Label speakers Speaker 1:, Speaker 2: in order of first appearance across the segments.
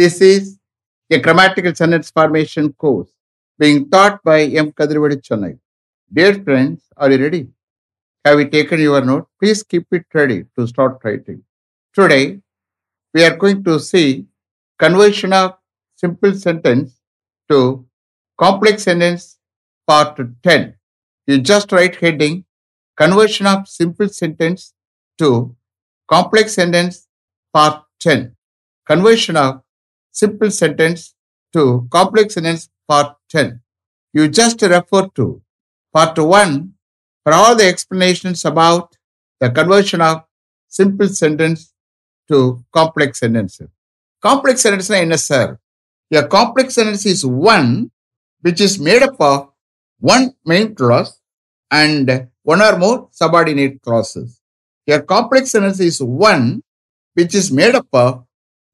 Speaker 1: This is a grammatical sentence formation course being taught by M. Kadirvadi Chennai. Dear friends, are you ready? Have you taken your note? Please keep it ready to start writing. Today, we are going to see conversion of simple sentence to complex sentence part 10. You just write heading conversion of simple sentence to complex sentence part 10. Conversion of simple sentence to complex sentence part 10. You just refer to part 1 for all the explanations about the conversion of simple sentence to complex sentences. Complex sentence என்ன sir A complex sentence is one which is made up of one main clause and one or more subordinate clauses. A complex sentence is one which is made up of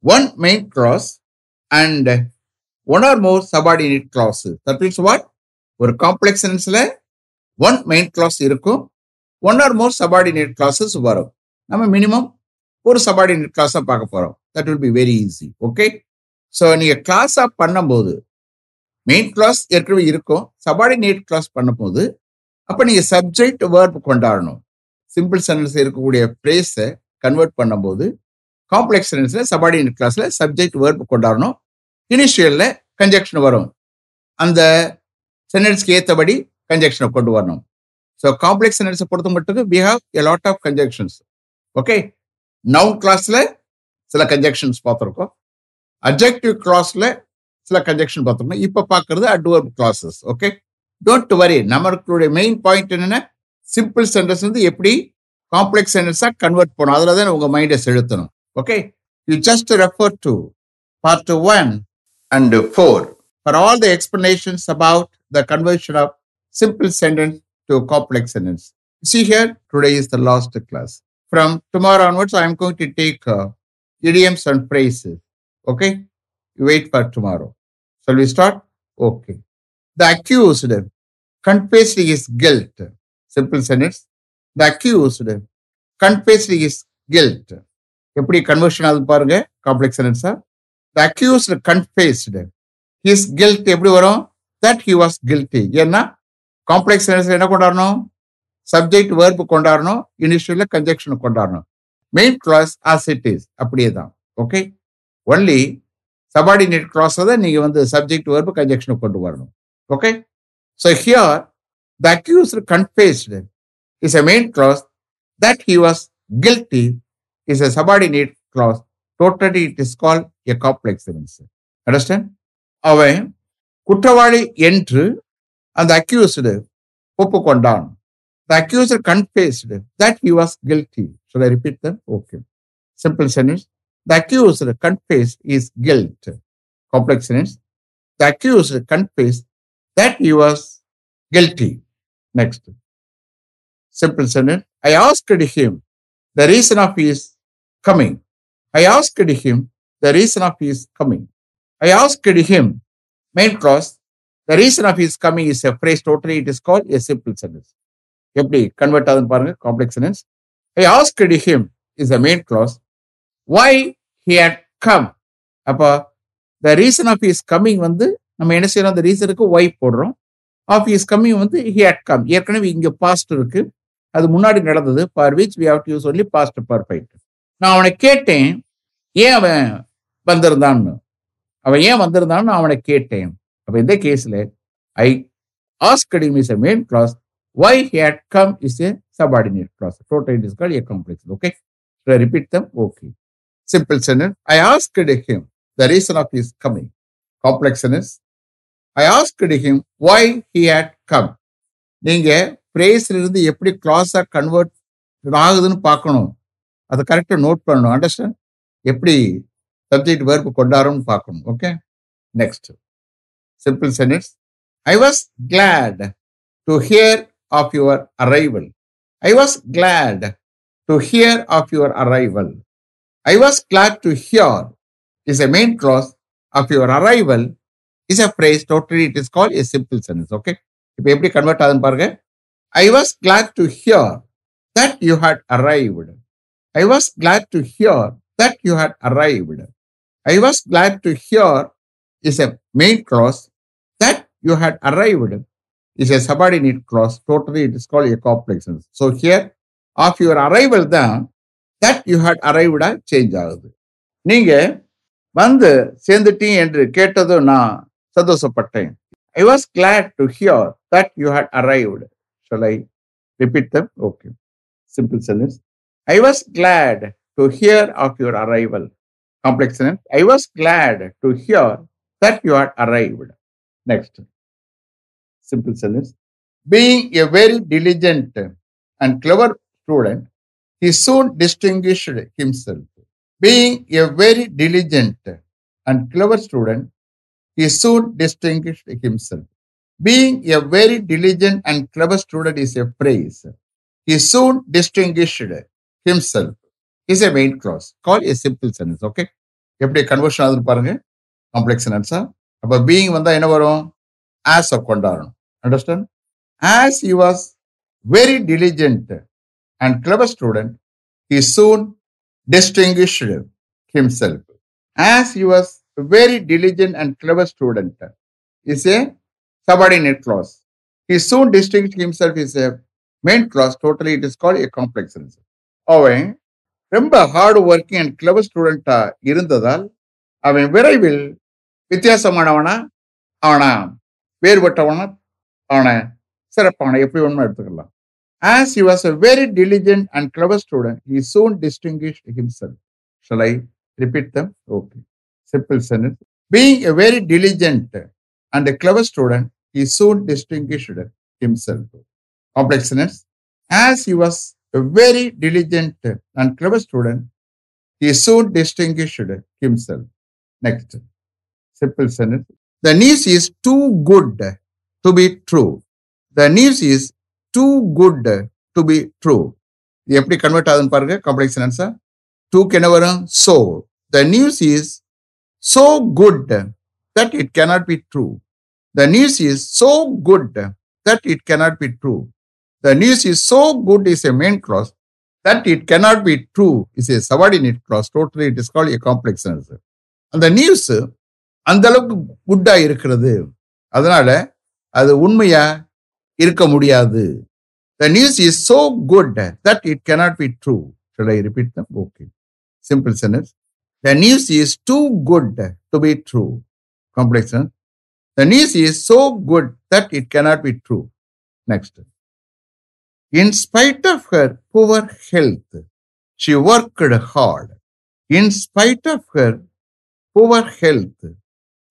Speaker 1: one main clause and one or more subordinate clauses. That means what? ஒரு complex சென்ஸில் one main clause இருக்கும். One or more subordinate clauses வரும். நம்ம minimum ஒரு subordinate கிளாஸாக பார்க்க போகிறோம் that will be very easy okay so நீங்கள் கிளாஸாக பண்ணும்போது மெயின் கிளாஸ் ஏற்கனவே இருக்கும். சபார்டினேட் கிளாஸ் பண்ணும்போது அப்போ நீங்கள் சப்ஜெக்ட் வேர்ப் கொண்டாடணும். சிம்பிள் சென்டென்ஸ் இருக்கக்கூடிய ஃப்ரேஸை கன்வெர்ட் பண்ணும்போது காம்ப்ளெக்ஸ் சென்டென்ஸில் சபார்டினேட் கிளாஸ்ல சப்ஜெக்ட் வேர்ப் கொண்டாடணும். இனிஷியலில் கன்ஜெக்ஷன் வரும். அந்த சென்டென்ஸ்க்கு ஏற்றபடி கன்ஜெக்ஷனை கொண்டு வரணும். ஸோ காம்ப்ளெக்ஸ் சென்டென்ஸை பொறுத்த மட்டும் we have a lot of conjunctions okay noun கிளாஸ்ல சில கன்ஜெக்ஷன்ஸ் பார்த்துருக்கோம். அப்ஜெக்டிவ் கிளாஸ்ல சில கன்ஜெக்ஷன் பார்த்துருக்கோம். இப்போ பார்க்கறது adverb clauses okay don't worry நம்மளுடைய மெயின் பாயிண்ட் என்னென்னா? சிம்பிள் சென்டென்ஸ் வந்து எப்படி காம்ப்ளெக்ஸ் சென்டென்ஸாக கன்வெர்ட் பண்ணணும். அதில் தான் உங்கள் மைண்டை செலுத்தணும். Okay, you just refer to part 1 and 4 for all the explanations about the conversion of simple sentence to complex sentence. See here, today is the last class. From tomorrow onwards, I am going to take uh, idioms and phrases. Okay, you wait for tomorrow. Shall we start? Okay. The accused confessed his guilt. Simple sentence. The accused confessed his guilt எப்படி conversion ஆகுது பாருங்க. Complex sir the accused confessed his guilt எப்படி வரும்? That he was guilty ஏன்னா complex sentence என்ன கொண்டாடணும்? Subject verb கொண்டாடணும். இனிஷியல்ல கன்ஜெக்ஷன் கொண்டாடணும். Main clause as it is அப்படியே தான். ஓகே ஒன்லி சபார்டினேட் கிளாஸ் தான் நீங்கள் வந்து சப்ஜெக்ட் வேர்பு கன்ஜெக்ஷன் கொண்டு வரணும். Okay so here the accused confessed is a main clause that he was guilty is a subordinate clause totally it is call a complex sentence understand அவன் குற்றவாளி என்று அந்த accused ஒப்புக்கொண்டான் the accused confessed that he was guilty should I repeat that okay simple sentence the accused confess is guilt complex sentence the accused confess that he was guilty next simple sentence I asked him the reason of his coming I asked him the reason of is coming I as him main clause The reason of his coming is a phrase totally, it is called a simple sentence. எப்படி convert ஆகுதுன்னு பாருங்க complex sentence I asked him is a main clause why he had come அப்போ the reason of is coming வந்து நம்ம என்ன செய்யறோம் அந்த ரீசனுக்கு ஒய் போடுறோம். ஆஃப் இஸ் கம்மிங் வந்து ஹி ஹேட் கம் ஏற்கனவே இங்க பாஸ்ட் இருக்கு. அது முன்னாடி நடந்தது for which we have to use only past perfect நான் அவனை கேட்டேன் ஏன் அவன் வந்திருந்தான்னு அவன் ஏன் வந்திருந்தான்னு நான் அவனை கேட்டேன் அப்போ இந்த கேஸில் I asked him is a main clause why had come is a subordinate clause total it is call a complex okay repeat them okay simple sentence I asked him the reason of is coming complex sentence I asked him why he had come நீங்கள் பிரேஸ்லேருந்து எப்படி கிளாஸாக convert ஆகுதுன்னு பார்க்கணும் அதை கரெக்டா note பண்ணணும் understand எப்படி சப்ஜெக்ட் வேர்ப்பு கொண்டாடும்னு பார்க்கணும் okay next simple sentence. I was glad to hear of your arrival. I was glad to hear of your arrival. I was glad to hear is a main clause of your arrival is a phrase totally it is called a simple sentence. Okay. இப்போ எப்படி convert ஆகுதுன்னு பாருங்க I was glad to hear that you had arrived i was glad to hear that you had arrived I was glad to hear is a main clause. That you had arrived is a subordinate clause. Totally, it is called a complex. So here, of your arrival தான் that you had arrived ஆ change ஆகுது நீங்க வந்து சேர்ந்துட்டீங்க என்று கேட்டதும் நான் சந்தோஷப்பட்டேன் I was glad to hear that you had arrived shall I repeat them okay simple sentence I was glad to hear of your arrival. Complex sentence. I was glad to hear that you had arrived. Next. Simple sentence. Being a very diligent and clever student, he soon distinguished himself. Being a very diligent and clever student, he soon distinguished himself. Being a very diligent and clever student is a phrase. He soon distinguished himself. Is a main clause. Call a simple sentence. Okay. எப்படி conversion ஆகுதுன்னு பாருங்க complex சென்டென்ஸா அப்ப being வந்தா என்ன வரும் as கொண்டாடணும் understand as he was very diligent and clever student, he soon distinguished himself. As he was a very diligent and clever student, is a subordinate clause. He soon distinguished himself is a main clause. Totally, it is called a complex sentence. அவன் ரொம்ப hard working and clever ஸ்டூடெண்டா இருந்ததால் அவன் விரைவில் வித்தியாசமானவனா அவனா வேறுபட்டவனா அவனை சிறப்பான எப்படி ஒன்றும் எடுத்துக்கலாம் as he was a very diligent and clever student he soon distinguish himself shall I repeat them okay simple sentence being a very diligent and clever student he soon distinguished himself complex sentence as he was a very diligent and clever student, he soon distinguished himself. Next. Simple sentence. The news is too good to be true. The news is too good to be true. இது எப்படி convert ஆகுதுன்னு பாருங்க complex சென்டென்ஸா டூக்கு என்ன வரும் so the news is so good that it cannot be true the news is so good that it cannot be true The news is so good is a main clause that it cannot be true is a subordinate clause. Totally it is called a complex அந்த news அந்த அளவுக்கு குட்டா இருக்கிறது அதனால அது உண்மையா இருக்க முடியாது the news is so good that it cannot be true should repeat them okay simple sentence the news is too good to be true complex the news is so good that it cannot be true next in spite of her poor health she worked hard in spite of her poor health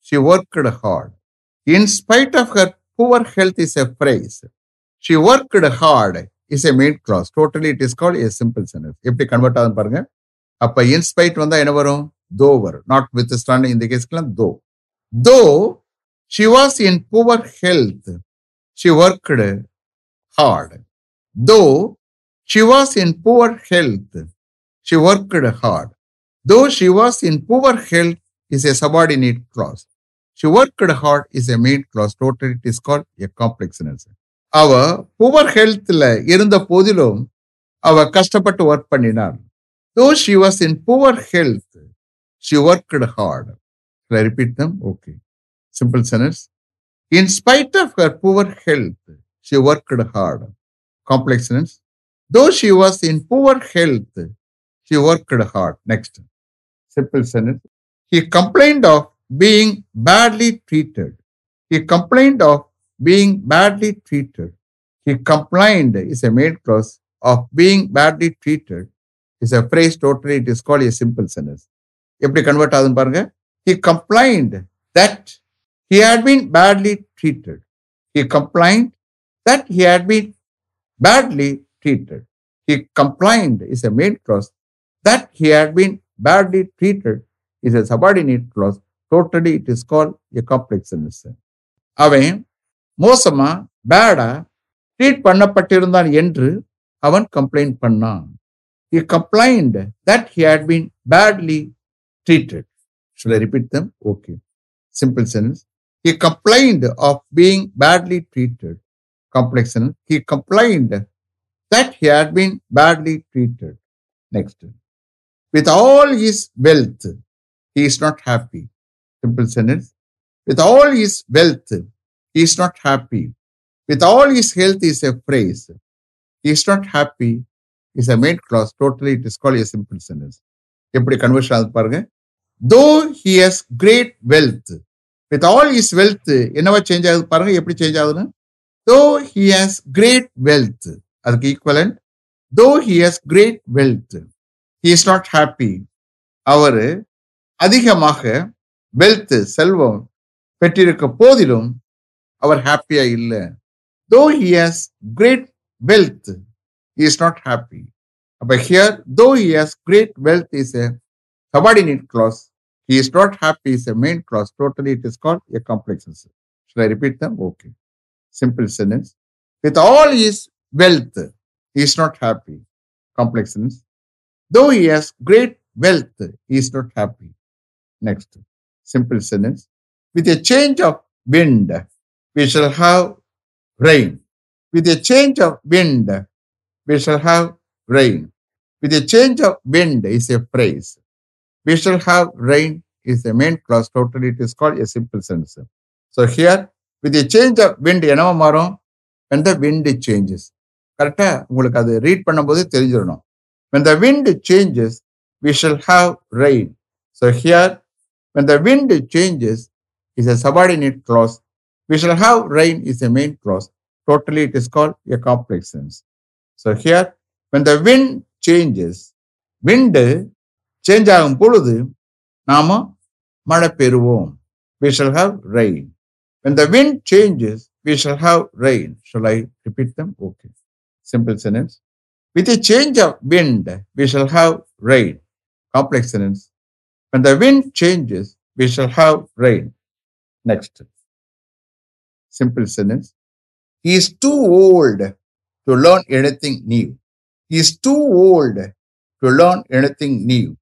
Speaker 1: she worked hard in spite of her poor health is a phrase. She worked hard is a main clause. Totally it is called a simple sentence. எப்படி convert ஆகுதுன்னு பாருங்க அப்ப in spite வந்தா என்ன வரும் though வரும் not with stand இந்த கேஸ்க்குலாம் though though she was in poor health she worked hard though she was in poor health she worked hard though she was in poor health is a subordinate clause she worked hard is a main clause. Totally it is called a complex sentence. அவ poor ஹெல்த்ல இருந்த போதிலும் அவ கஷ்டப்பட்டு work பண்ணினார் though she was in poor health she worked hard repeat them okay simple sentence in spite of her poor health she worked hard complexions though she was in poor health she worked hard next simple simple he complained of being badly treated. He complained of being badly treated. He complained is a made clause of being badly treated. Is a phrase totally it is called a simple sentence. எப்படி convert ஆகுதுன்னு பாருங்க he complained that he had been badly treated. He complained that he had been badly treated. He complained is a main clause that he had been badly treated is a subordinate clause totally it is call a complex அவன் மோசமா பேடா treat பண்ணப்பட்டிருந்தான் என்று அவன் complaint பண்ணான் he complained that he had been badly treated should i repeat them okay simple sentence he complained of being badly treated complex sentence he complained that he had been badly treated next with all his wealth he is not happy. Simple sentence. With all his wealth, he is not happy. With all his health is a phrase. He is not happy is a main clause. Totally, it is called a simple sentence. எப்படி conversion ஆகுது பாருங்க though he has great wealth with all is wealth என்னவா change ஆகுது பாருங்க எப்படி change ஆகுதுன்னு though he has great wealth அதுக்கு equivalent though he has great wealth he is not happy அவர் அதிகமாக வெல்த் செல்வம் பெற்றிருக்க போதிலும் அவர் ஹாப்பியா இல்லை. Though he has great wealth is not happy அப்ப here though he has great wealth is a subordinate clause He is not happy is a main clause totally it is call a complex sentence. Should I. Simple sentence. With all his wealth, he is not happy. Complex sentence. Though he has great wealth, he is not happy. Next. Simple sentence. With a change of wind, we shall have rain. With a change of wind, we shall have rain. With a change of wind is a phrase. We shall have rain is the main clause. Totally, it is called a simple sentence. So here, with change of wind என்னவா மாறும் when the wind changes கரெக்டாக உங்களுக்கு அது read பண்ணும்போது தெரிஞ்சிடணும் when the wind changes we shall have rain so here when the wind changes is a subordinate clause we shall have rain is a main clause totally it is called a complex sense. So here, when the wind changes, wind ஆகும் பொழுது நாம மழை பெறுவோம். We shall have rain When the wind changes, we shall have rain. Shall I repeat them? Okay. Simple sentence. With a change of wind, we shall have rain. Complex sentence. When the wind changes, we shall have rain. Next. Simple sentence. He is too old to learn anything new. He is too old to learn anything new.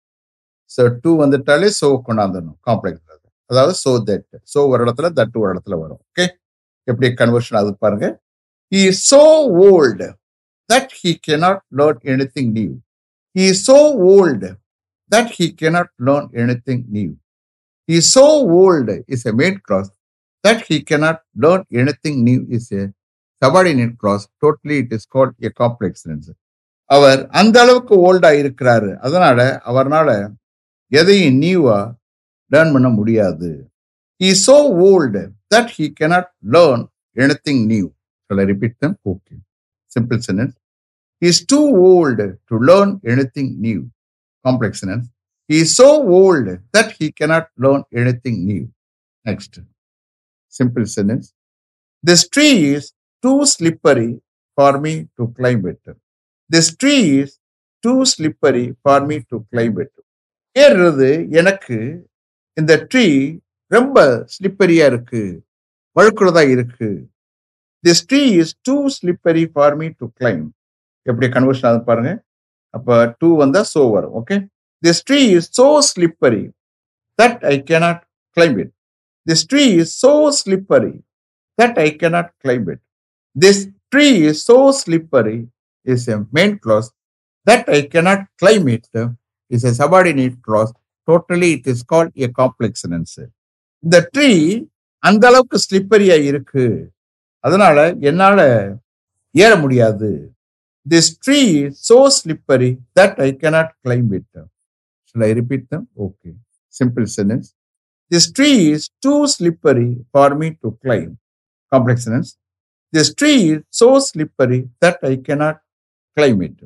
Speaker 1: So, two on the tally, so no. complex. அதாவது so that so ஒரு இடத்துல that ஒரு இடத்துல வரும். Okay எப்படி conversion ஆகுது பாருங்க. He is so old that he cannot learn anything new he is so old that he cannot learn anything new he is so old is a main clause that he cannot learn anything new is a subordinate clause totally it is called a complex அவர் அந்த அளவுக்கு ஓல்டா இருக்கிறாரு. அதனால அவர்னால எதையும் நியூவா learn பண்ண முடியாது. He so old that he cannot learn anything new சொல்ல repeat them okay simple sentence is too old to learn anything new complex sentence he is so old that he cannot learn anything new next simple sentence this tree is too slippery for me to climb it this tree is too slippery for me to climb it ஏறுறது எனக்கு இந்த tree ரொம்ப ஸ்லிப்பரியா இருக்கு. வழுக்குறதா இருக்கு. This tree is too slippery for me to climb எப்படி conversion ஆகுது பாருங்க. அப்ப டூ வந்தா சோ வரும் okay this tree is so slippery that I cannot climb it this tree is so slippery that I cannot climb it this tree is so slippery is a main clause that I cannot climb it is a subordinate clause totally it is call a complex sentence. இந்த tree அந்த அளவுக்கு ஸ்லிப்பரியா இருக்கு. அதனால என்னால ஏற முடியாது. This tree so slippery that I cannot climb it I repeat them okay simple sentence this tree is too slippery for me to climb complex sentence this tree is so slippery that I cannot climb it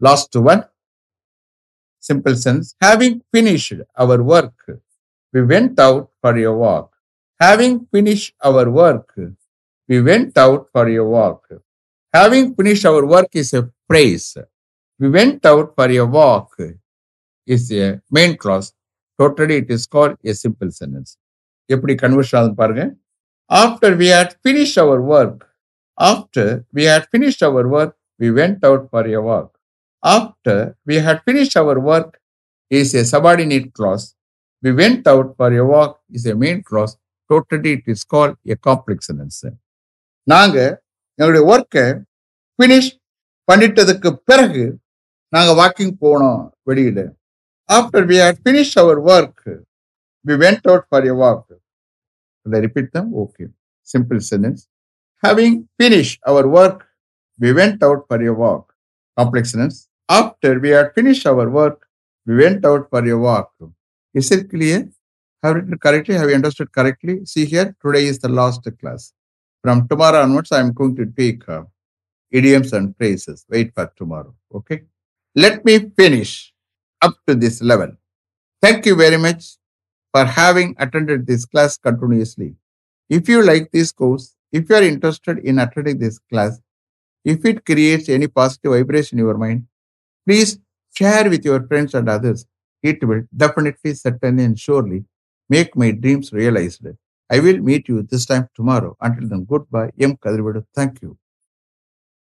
Speaker 1: last one simple sense, having finished our work, we went out for a walk. Having finished our work, we went out for a walk. Having finished our work is a phrase. We went out for a walk is a main clause. Totally, it is called a simple sentence. எப்படி conversion ஆகுது பாருங்க after we had finish our work after we had finish our work we went out for a work After we had finished our work is a subordinate clause. We went out for a walk is a main clause. Totally it is called a complex நாங்கள் எங்களுடைய ஒர்க்கை finish பண்ணிட்டதுக்கு பிறகு நாங்கள் walking போனோம் வெளியில் after we had finish our work we went out for a walk repeat தான் okay simple sentence having finish our work we went out for a walk complex After we had finished our work, we went out for a walk. Is it clear? Have you written correctly? Have you understood correctly? See here, today is the last class. From tomorrow onwards, I am going to take uh, idioms and phrases. Wait for tomorrow. Okay. Let me finish up to this level. Thank you very much for having attended this class continuously. If you like this course, if you are interested in attending this class, if it creates any positive vibration in your mind, please share with your friends and others. It will definitely, certainly, and surely make my dreams realized. I will meet you this time tomorrow. Until then, goodbye. M. Kadrivedu. Thank you.